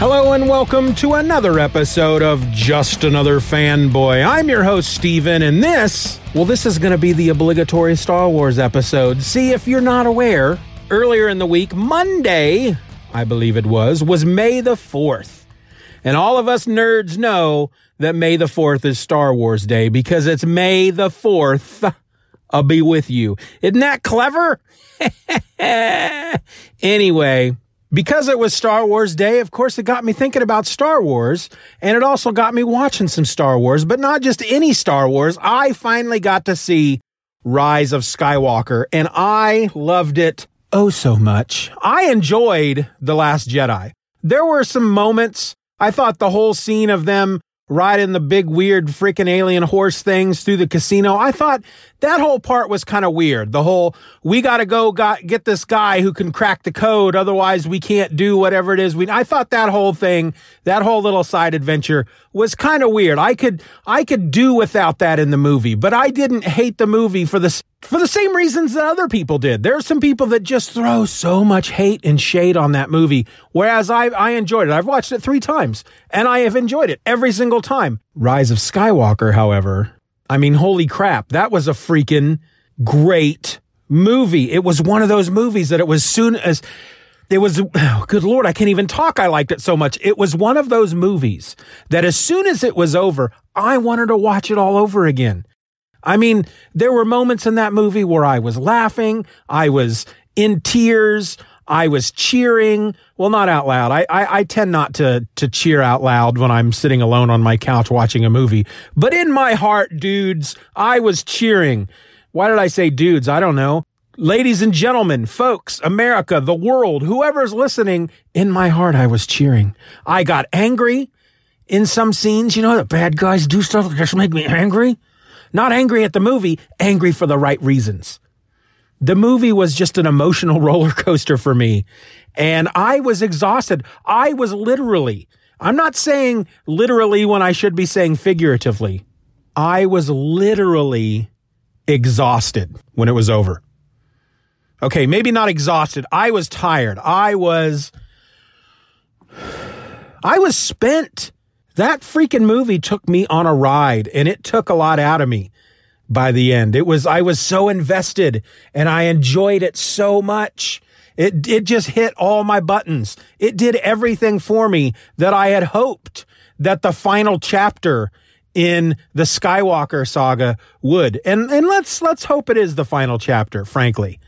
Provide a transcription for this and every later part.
Hello and welcome to another episode of Just Another Fanboy. I'm your host, Steven, and this, well, this is going to be the obligatory Star Wars episode. See, if you're not aware, earlier in the week, Monday, I believe it was, was May the 4th. And all of us nerds know that May the 4th is Star Wars Day because it's May the 4th. I'll be with you. Isn't that clever? anyway, because it was Star Wars Day, of course, it got me thinking about Star Wars, and it also got me watching some Star Wars, but not just any Star Wars. I finally got to see Rise of Skywalker, and I loved it oh so much. I enjoyed The Last Jedi. There were some moments, I thought the whole scene of them riding the big weird freaking alien horse things through the casino. I thought that whole part was kind of weird. The whole we got to go got, get this guy who can crack the code otherwise we can't do whatever it is we I thought that whole thing, that whole little side adventure was kind of weird. I could I could do without that in the movie, but I didn't hate the movie for the for the same reasons that other people did. There are some people that just throw so much hate and shade on that movie, whereas I, I enjoyed it. I've watched it three times and I have enjoyed it every single time. Rise of Skywalker, however, I mean, holy crap, that was a freaking great movie. It was one of those movies that it was soon as it was, oh, good Lord, I can't even talk. I liked it so much. It was one of those movies that as soon as it was over, I wanted to watch it all over again. I mean, there were moments in that movie where I was laughing, I was in tears, I was cheering. Well, not out loud. I, I, I, tend not to, to cheer out loud when I'm sitting alone on my couch watching a movie. But in my heart, dudes, I was cheering. Why did I say dudes? I don't know. Ladies and gentlemen, folks, America, the world, whoever's listening, in my heart, I was cheering. I got angry in some scenes. You know, the bad guys do stuff that just make me angry. Not angry at the movie, angry for the right reasons. The movie was just an emotional roller coaster for me. And I was exhausted. I was literally, I'm not saying literally when I should be saying figuratively. I was literally exhausted when it was over. Okay, maybe not exhausted. I was tired. I was, I was spent. That freaking movie took me on a ride and it took a lot out of me by the end. It was, I was so invested and I enjoyed it so much. It, it just hit all my buttons. It did everything for me that I had hoped that the final chapter in the Skywalker saga would. And, and let's, let's hope it is the final chapter, frankly.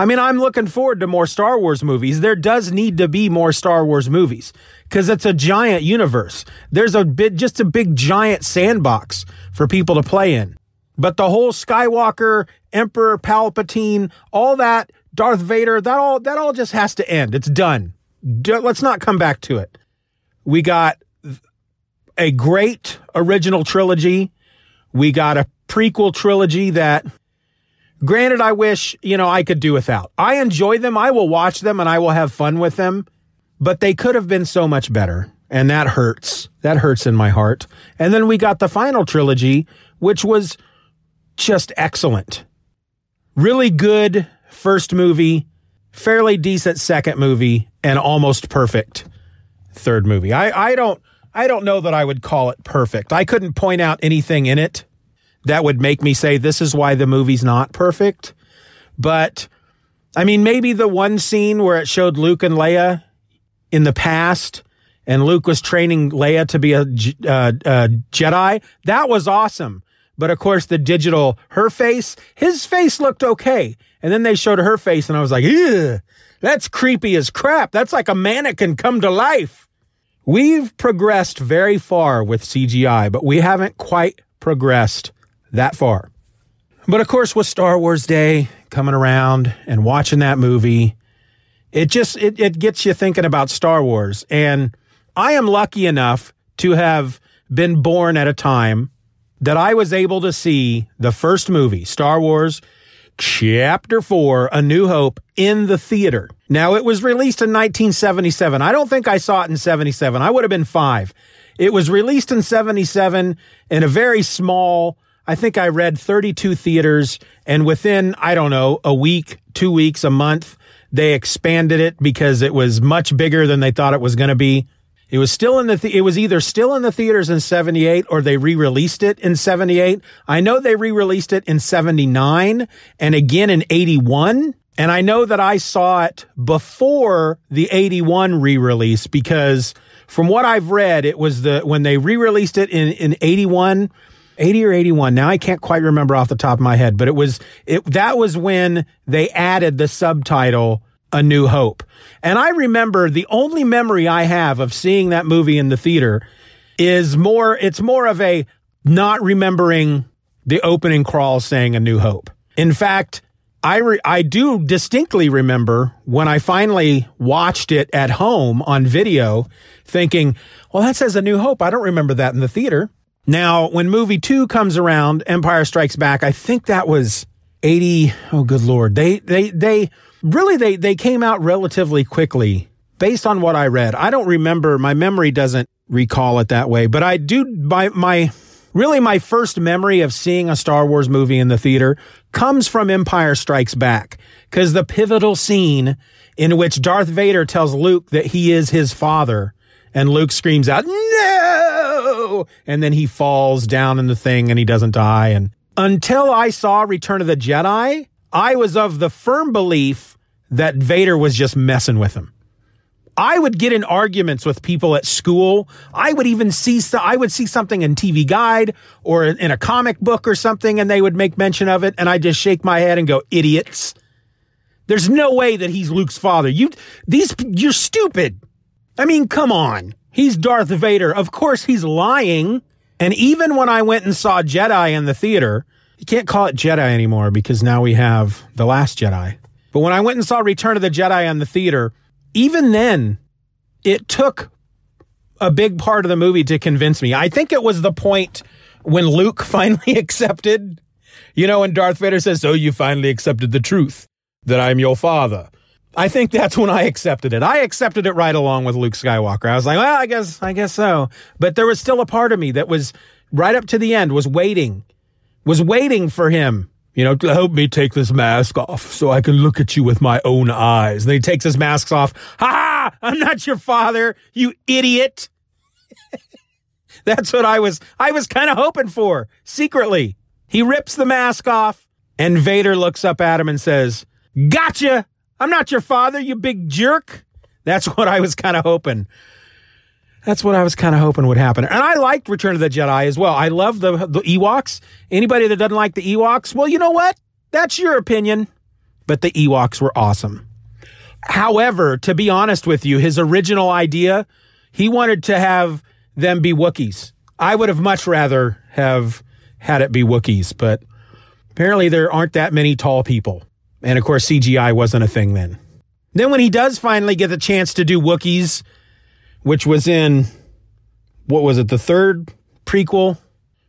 I mean, I'm looking forward to more Star Wars movies. There does need to be more Star Wars movies because it's a giant universe. There's a bit, just a big giant sandbox for people to play in. But the whole Skywalker, Emperor Palpatine, all that, Darth Vader, that all, that all just has to end. It's done. let's not come back to it. We got a great original trilogy. We got a prequel trilogy that Granted, I wish, you know, I could do without. I enjoy them. I will watch them and I will have fun with them, but they could have been so much better. And that hurts. That hurts in my heart. And then we got the final trilogy, which was just excellent. Really good first movie, fairly decent second movie, and almost perfect third movie. I, I don't, I don't know that I would call it perfect. I couldn't point out anything in it that would make me say this is why the movie's not perfect. But I mean, maybe the one scene where it showed Luke and Leia in the past and Luke was training Leia to be a, uh, a Jedi, that was awesome. But of course, the digital, her face, his face looked okay. And then they showed her face, and I was like, Ew, that's creepy as crap. That's like a mannequin come to life. We've progressed very far with CGI, but we haven't quite progressed that far. But of course, with Star Wars Day coming around and watching that movie, it just it, it gets you thinking about Star Wars. And I am lucky enough to have been born at a time that I was able to see the first movie, Star Wars Chapter 4, A New Hope, in the theater. Now, it was released in 1977. I don't think I saw it in 77. I would have been five. It was released in 77 in a very small, I think I read 32 theaters. And within, I don't know, a week, two weeks, a month, they expanded it because it was much bigger than they thought it was going to be. It was still in the, th- it was either still in the theaters in 78 or they re-released it in 78. I know they re-released it in 79 and again in 81. And I know that I saw it before the 81 re-release because from what I've read, it was the, when they re-released it in, in 81, 80 or 81. Now I can't quite remember off the top of my head, but it was, it, that was when they added the subtitle a New Hope. And I remember the only memory I have of seeing that movie in the theater is more, it's more of a not remembering the opening crawl saying A New Hope. In fact, I, re- I do distinctly remember when I finally watched it at home on video thinking, well, that says A New Hope. I don't remember that in the theater. Now, when movie two comes around, Empire Strikes Back, I think that was 80. Oh, good Lord. They, they, they, really they they came out relatively quickly based on what I read. I don't remember my memory doesn't recall it that way, but I do my my really my first memory of seeing a Star Wars movie in the theater comes from Empire Strikes Back cuz the pivotal scene in which Darth Vader tells Luke that he is his father and Luke screams out no and then he falls down in the thing and he doesn't die and until I saw Return of the Jedi I was of the firm belief that Vader was just messing with him. I would get in arguments with people at school. I would even see I would see something in TV Guide or in a comic book or something, and they would make mention of it, and I just shake my head and go, "Idiots! There's no way that he's Luke's father. You these you're stupid. I mean, come on. He's Darth Vader. Of course he's lying." And even when I went and saw Jedi in the theater, you can't call it Jedi anymore because now we have The Last Jedi. But when I went and saw Return of the Jedi in the theater, even then, it took a big part of the movie to convince me. I think it was the point when Luke finally accepted, you know, when Darth Vader says, So you finally accepted the truth that I'm your father. I think that's when I accepted it. I accepted it right along with Luke Skywalker. I was like, well, I guess, I guess so. But there was still a part of me that was right up to the end was waiting was waiting for him, you know, to help me take this mask off so I can look at you with my own eyes. And he takes his mask off. Ha! I'm not your father, you idiot. That's what I was, I was kind of hoping for secretly. He rips the mask off and Vader looks up at him and says, Gotcha! I'm not your father, you big jerk. That's what I was kind of hoping. That's what I was kind of hoping would happen. And I liked Return of the Jedi as well. I love the, the Ewoks. Anybody that doesn't like the Ewoks, well, you know what? That's your opinion. But the Ewoks were awesome. However, to be honest with you, his original idea, he wanted to have them be Wookiees. I would have much rather have had it be Wookiees, but apparently there aren't that many tall people. And of course, CGI wasn't a thing then. Then when he does finally get the chance to do Wookiees, which was in what was it, the third prequel,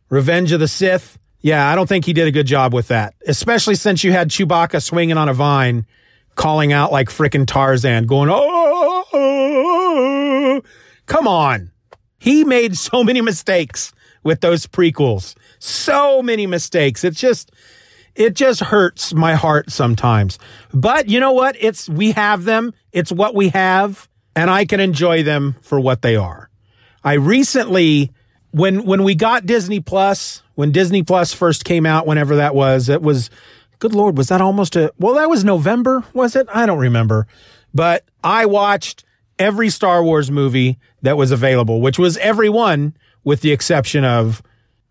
Revenge of the Sith. Yeah, I don't think he did a good job with that, especially since you had Chewbacca swinging on a vine, calling out like frickin' Tarzan, going, oh, oh, come on. He made so many mistakes with those prequels. So many mistakes. It's just, it just hurts my heart sometimes. But you know what? It's, we have them. It's what we have and I can enjoy them for what they are. I recently, when, when we got Disney Plus, when Disney Plus first came out, whenever that was, it was, good Lord, was that almost a, well, that was November, was it? I don't remember. But I watched every Star Wars movie that was available, which was every one with the exception of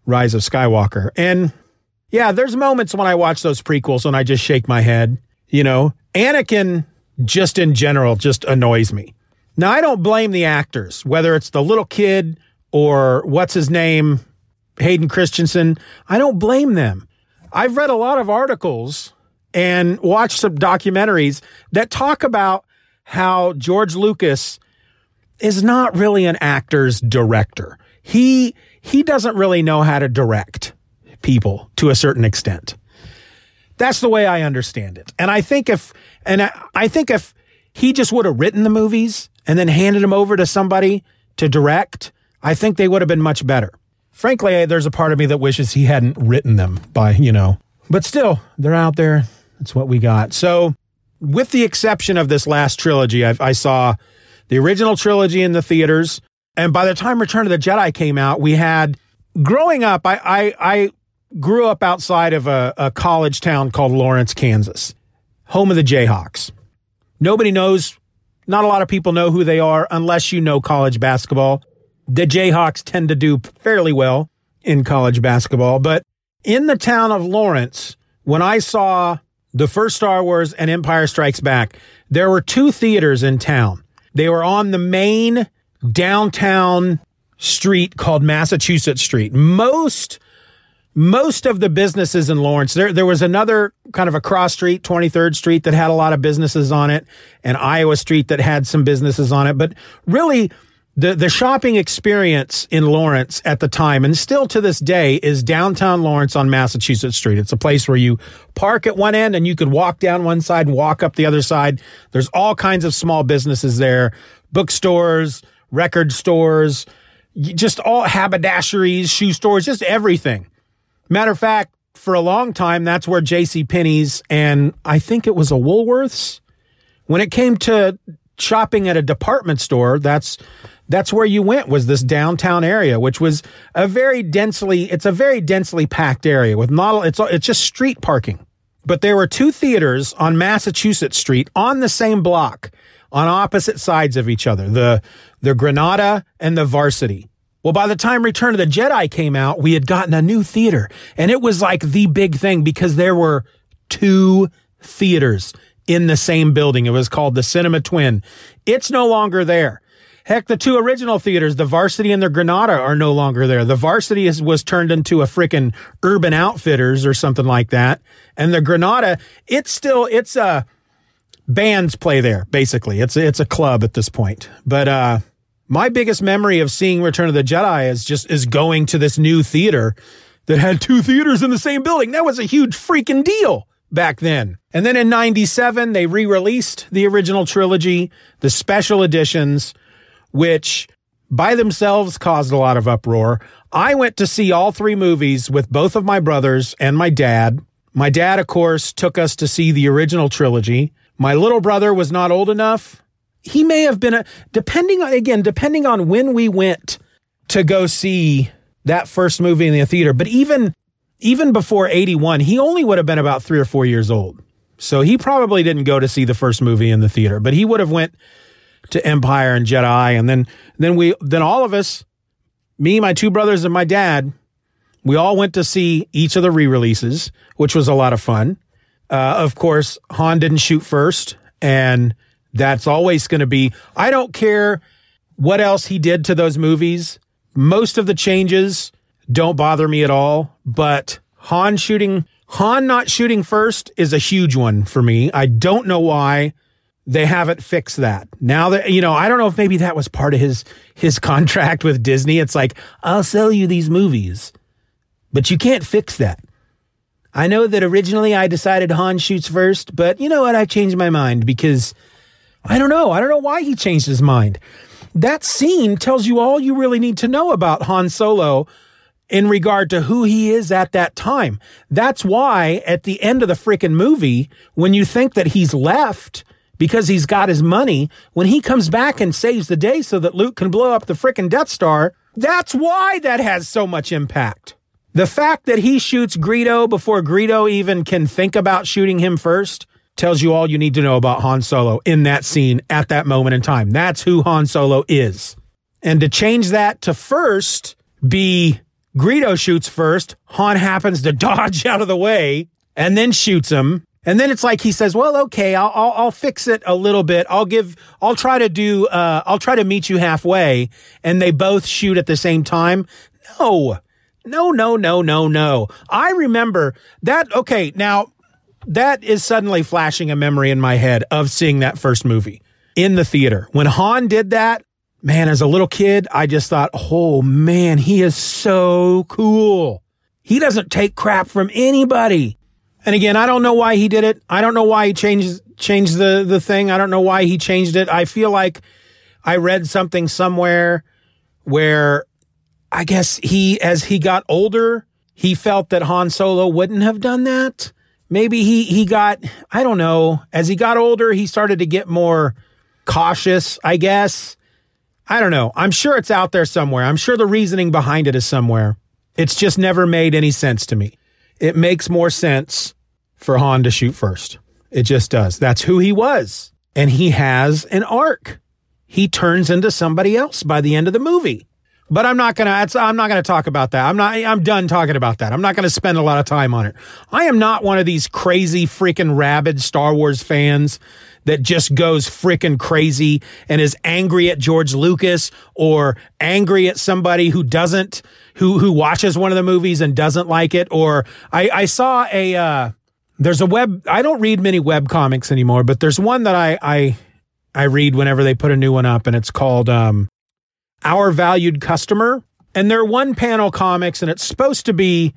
Rise of Skywalker. And yeah, there's moments when I watch those prequels and I just shake my head. You know, Anakin just in general just annoys me. Now, I don't blame the actors, whether it's the little kid or what's his name, Hayden Christensen. I don't blame them. I've read a lot of articles and watched some documentaries that talk about how George Lucas is not really an actor's director. He he doesn't really know how to direct people to a certain extent. That's the way I understand it. And I think if and I, I think if he just would have written the movies and then handed them over to somebody to direct, I think they would have been much better. Frankly, there's a part of me that wishes he hadn't written them by, you know, but still, they're out there. That's what we got. So, with the exception of this last trilogy, I, I saw the original trilogy in the theaters. And by the time Return of the Jedi came out, we had growing up, I, I, I grew up outside of a, a college town called Lawrence, Kansas, home of the Jayhawks. Nobody knows, not a lot of people know who they are unless you know college basketball. The Jayhawks tend to do fairly well in college basketball. But in the town of Lawrence, when I saw the first Star Wars and Empire Strikes Back, there were two theaters in town. They were on the main downtown street called Massachusetts Street. Most most of the businesses in Lawrence, there there was another kind of a cross street, 23rd Street that had a lot of businesses on it, and Iowa Street that had some businesses on it, but really the the shopping experience in Lawrence at the time and still to this day is downtown Lawrence on Massachusetts Street. It's a place where you park at one end and you could walk down one side and walk up the other side. There's all kinds of small businesses there, bookstores, record stores, just all haberdasheries, shoe stores, just everything. Matter of fact, for a long time that's where J.C. Penney's and I think it was a Woolworths when it came to shopping at a department store, that's that's where you went was this downtown area, which was a very densely, it's a very densely packed area with not, it's, it's just street parking. But there were two theaters on Massachusetts Street on the same block on opposite sides of each other, the, the Granada and the Varsity. Well, by the time Return of the Jedi came out, we had gotten a new theater and it was like the big thing because there were two theaters in the same building. It was called the Cinema Twin. It's no longer there. Heck, the two original theaters, the Varsity and the Granada, are no longer there. The Varsity is, was turned into a freaking Urban Outfitters or something like that, and the Granada, it's still it's a uh, bands play there. Basically, it's it's a club at this point. But uh, my biggest memory of seeing Return of the Jedi is just is going to this new theater that had two theaters in the same building. That was a huge freaking deal back then. And then in 97, they re released the original trilogy, the special editions, which by themselves caused a lot of uproar. I went to see all three movies with both of my brothers and my dad. My dad, of course, took us to see the original trilogy. My little brother was not old enough. He may have been a, depending on, again, depending on when we went to go see that first movie in the theater, but even, even before 81, he only would have been about three or four years old. So he probably didn't go to see the first movie in the theater, but he would have went to Empire and Jedi, and then then we then all of us, me, my two brothers, and my dad, we all went to see each of the re-releases, which was a lot of fun. Uh, of course, Han didn't shoot first, and that's always going to be. I don't care what else he did to those movies. Most of the changes don't bother me at all, but Han shooting Han not shooting first is a huge one for me. I don't know why they haven't fixed that. Now that you know, I don't know if maybe that was part of his his contract with Disney. It's like, I'll sell you these movies. But you can't fix that. I know that originally I decided Han shoots first, but you know what? I changed my mind because I don't know. I don't know why he changed his mind. That scene tells you all you really need to know about Han Solo in regard to who he is at that time. That's why at the end of the freaking movie, when you think that he's left because he's got his money. When he comes back and saves the day so that Luke can blow up the frickin' Death Star, that's why that has so much impact. The fact that he shoots Greedo before Greedo even can think about shooting him first tells you all you need to know about Han Solo in that scene at that moment in time. That's who Han Solo is. And to change that to first be Greedo shoots first, Han happens to dodge out of the way and then shoots him. And then it's like he says, "Well, okay, I'll, I'll, I'll fix it a little bit. I'll give, I'll try to do, uh, I'll try to meet you halfway." And they both shoot at the same time. No, No, no, no, no, no. I remember that. Okay, now that is suddenly flashing a memory in my head of seeing that first movie in the theater. When Han did that, man, as a little kid, I just thought, oh man, he is so cool. He doesn't take crap from anybody. And again, I don't know why he did it. I don't know why he changed changed the the thing. I don't know why he changed it. I feel like I read something somewhere where I guess he as he got older, he felt that Han Solo wouldn't have done that. Maybe he he got I don't know, as he got older, he started to get more cautious, I guess. I don't know. I'm sure it's out there somewhere. I'm sure the reasoning behind it is somewhere. It's just never made any sense to me. It makes more sense for Han to shoot first. It just does. That's who he was. And he has an arc. He turns into somebody else by the end of the movie. But I'm not gonna. I'm not gonna talk about that. I'm not. I'm done talking about that. I'm not gonna spend a lot of time on it. I am not one of these crazy freaking rabid Star Wars fans that just goes freaking crazy and is angry at George Lucas or angry at somebody who doesn't who who watches one of the movies and doesn't like it. Or I, I saw a uh, there's a web. I don't read many web comics anymore, but there's one that I I I read whenever they put a new one up, and it's called um, our valued customer. And they're one panel comics, and it's supposed to be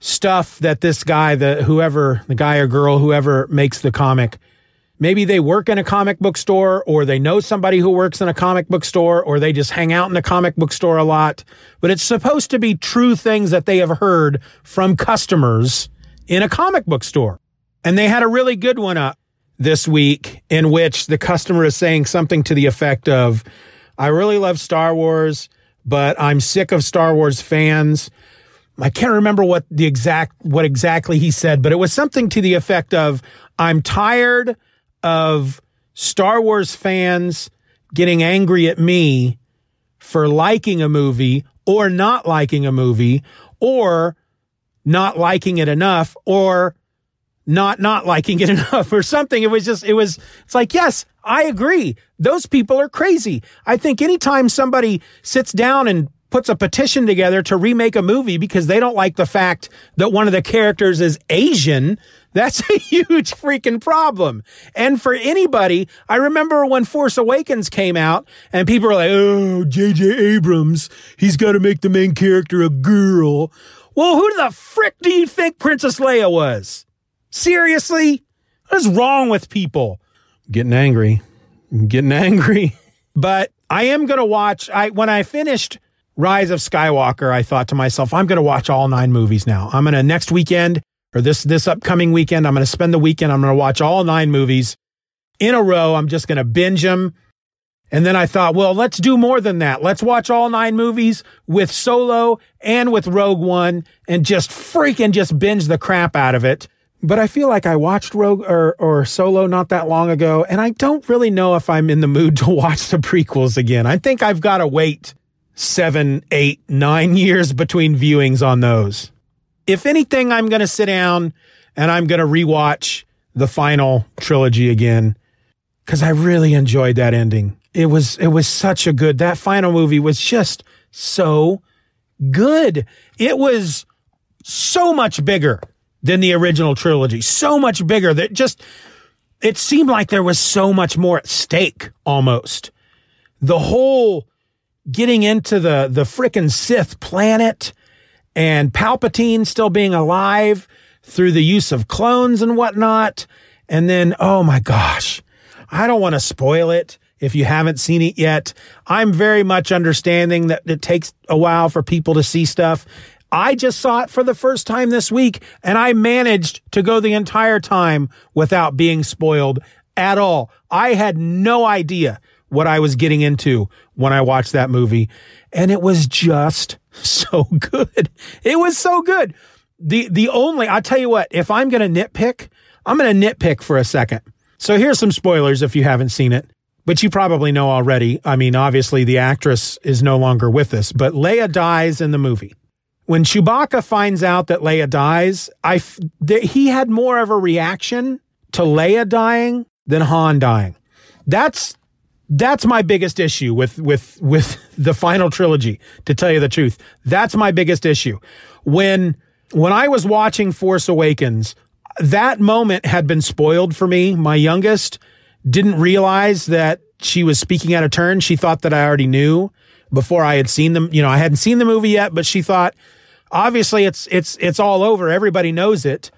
stuff that this guy, the whoever, the guy or girl, whoever makes the comic, maybe they work in a comic book store or they know somebody who works in a comic book store or they just hang out in a comic book store a lot. But it's supposed to be true things that they have heard from customers in a comic book store. And they had a really good one up this week in which the customer is saying something to the effect of, I really love Star Wars, but I'm sick of Star Wars fans. I can't remember what the exact what exactly he said, but it was something to the effect of I'm tired of Star Wars fans getting angry at me for liking a movie or not liking a movie or not liking it enough or not not liking it enough or something. It was just it was it's like, yes, I agree. Those people are crazy. I think anytime somebody sits down and puts a petition together to remake a movie because they don't like the fact that one of the characters is Asian, that's a huge freaking problem. And for anybody, I remember when Force Awakens came out and people were like, oh, J.J. Abrams, he's got to make the main character a girl. Well, who the frick do you think Princess Leia was? Seriously? What is wrong with people? Getting angry. Getting angry. But I am going to watch I when I finished Rise of Skywalker, I thought to myself, I'm going to watch all 9 movies now. I'm going to next weekend or this this upcoming weekend, I'm going to spend the weekend I'm going to watch all 9 movies in a row. I'm just going to binge them. And then I thought, well, let's do more than that. Let's watch all nine movies with Solo and with Rogue One and just freaking just binge the crap out of it. But I feel like I watched Rogue or, or Solo not that long ago, and I don't really know if I'm in the mood to watch the prequels again. I think I've got to wait seven, eight, nine years between viewings on those. If anything, I'm going to sit down and I'm going to rewatch the final trilogy again because I really enjoyed that ending. It was it was such a good that final movie was just so good. It was so much bigger than the original trilogy. So much bigger that just, it seemed like there was so much more at stake almost. The whole getting into the, the frickin' Sith planet and Palpatine still being alive through the use of clones and whatnot. And then, oh my gosh, I don't want to spoil it if you haven't seen it yet. I'm very much understanding that it takes a while for people to see stuff. I just saw it for the first time this week and I managed to go the entire time without being spoiled at all. I had no idea what I was getting into when I watched that movie. And it was just so good. It was so good. The, the only, I'll tell you what, if I'm going to nitpick, I'm going to nitpick for a second. So here's some spoilers if you haven't seen it, but you probably know already. I mean, obviously the actress is no longer with us, but Leia dies in the movie when Chewbacca finds out that Leia dies, I th- he had more of a reaction to Leia dying than Han dying. That's That's my biggest issue with with with the final trilogy, to tell you the truth. That's my biggest issue. When when I was watching Force Awakens, that moment had been spoiled for me. My youngest didn't realize that she was speaking out of turn. She thought that I already knew before I had seen them. You know, I hadn't seen the movie yet, but she thought obviously it's it's it's all over. Everybody knows it.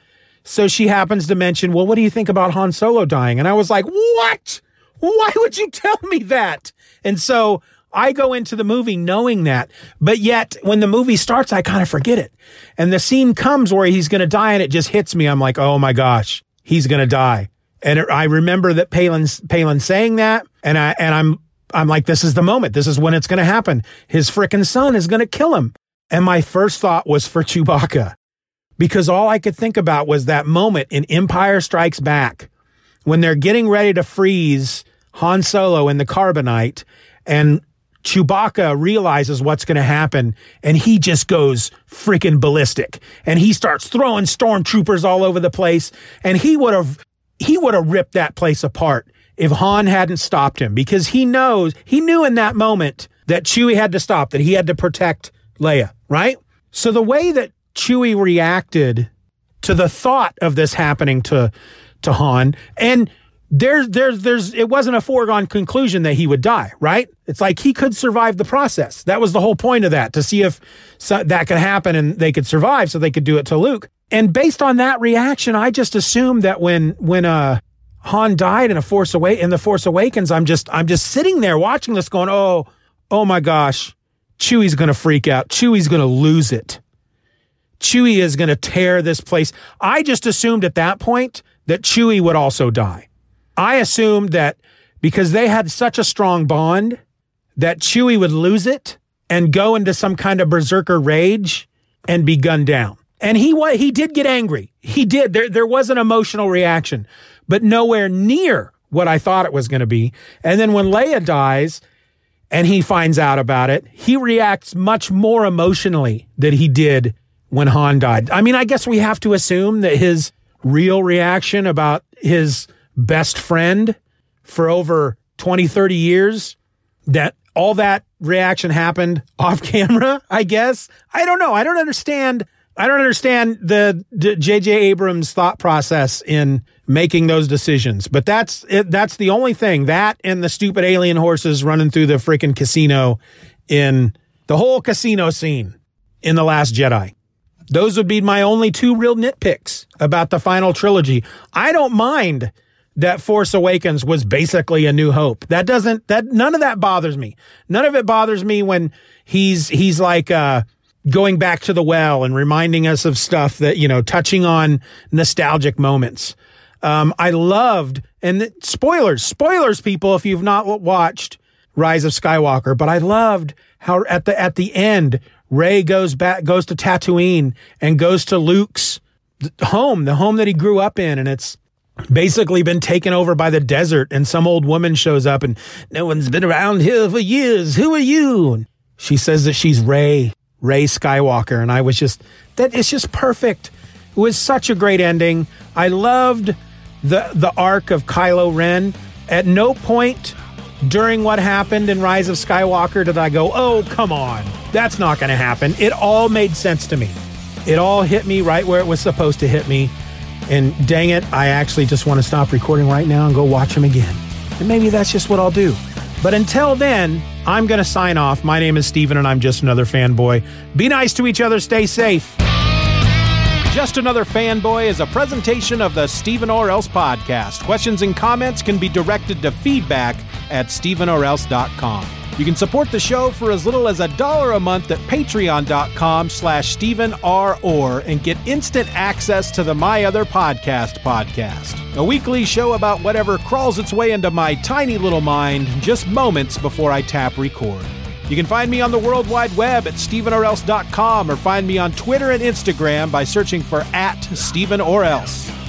So she happens to mention, "Well, what do you think about Han Solo dying?" And I was like, "What? Why would you tell me that?" And so I go into the movie knowing that, but yet when the movie starts, I kind of forget it. And the scene comes where he's going to die and it just hits me. I'm like, oh my gosh, he's going to die. And I remember that Palin, Palin saying that. And I, and I'm, I'm like, this is the moment. This is when it's going to happen. His frickin' son is going to kill him. And my first thought was for Chewbacca because all I could think about was that moment in Empire Strikes Back when they're getting ready to freeze Han Solo in the carbonite and Chewbacca realizes what's going to happen and he just goes freaking ballistic and he starts throwing stormtroopers all over the place and he would have he would have ripped that place apart if Han hadn't stopped him because he knows he knew in that moment that Chewie had to stop that he had to protect Leia, right? So the way that Chewie reacted to the thought of this happening to to Han and there's there's there's it wasn't a foregone conclusion that he would die, right? It's like he could survive the process. That was the whole point of that to see if so, that could happen and they could survive, so they could do it to Luke. And based on that reaction, I just assumed that when when uh Han died in a Force Away in the Force Awakens, I'm just I'm just sitting there watching this, going, oh oh my gosh, Chewie's gonna freak out. Chewie's gonna lose it. Chewie is gonna tear this place. I just assumed at that point that Chewie would also die. I assumed that because they had such a strong bond that Chewie would lose it and go into some kind of berserker rage and be gunned down. And he he did get angry. He did. There there was an emotional reaction, but nowhere near what I thought it was going to be. And then when Leia dies and he finds out about it, he reacts much more emotionally than he did when Han died. I mean, I guess we have to assume that his real reaction about his best friend for over 20, 30 years, that all that reaction happened off camera, I guess. I don't know. I don't understand. I don't understand the J.J. Abrams thought process in making those decisions. But that's it, that's the only thing. That and the stupid alien horses running through the freaking casino in the whole casino scene in The Last Jedi. Those would be my only two real nitpicks about the final trilogy. I don't mind that Force Awakens was basically a new hope. That doesn't that none of that bothers me. None of it bothers me when he's he's like uh going back to the well and reminding us of stuff that, you know, touching on nostalgic moments. Um, I loved and the, spoilers, spoilers people if you've not watched Rise of Skywalker, but I loved how at the at the end Rey goes back goes to Tatooine and goes to Luke's home, the home that he grew up in and it's basically been taken over by the desert and some old woman shows up and no one's been around here for years. Who are you? She says that she's Rey, Rey Skywalker. And I was just, that is just perfect. It was such a great ending. I loved the, the arc of Kylo Ren. At no point during what happened in Rise of Skywalker did I go, oh, come on. That's not going to happen. It all made sense to me. It all hit me right where it was supposed to hit me. And dang it, I actually just want to stop recording right now and go watch them again. And maybe that's just what I'll do. But until then, I'm going to sign off. My name is Steven, and I'm just another fanboy. Be nice to each other, stay safe. Just Another Fanboy is a presentation of the Stephen or Else podcast. Questions and comments can be directed to feedback at stevenorelse.com. You can support the show for as little as a dollar a month at patreon.com slash Stephen R. Orr and get instant access to the My Other Podcast podcast. A weekly show about whatever crawls its way into my tiny little mind just moments before I tap record. You can find me on the World Wide Web at StephenOrElse.com or find me on Twitter and Instagram by searching for at Stephen or Else.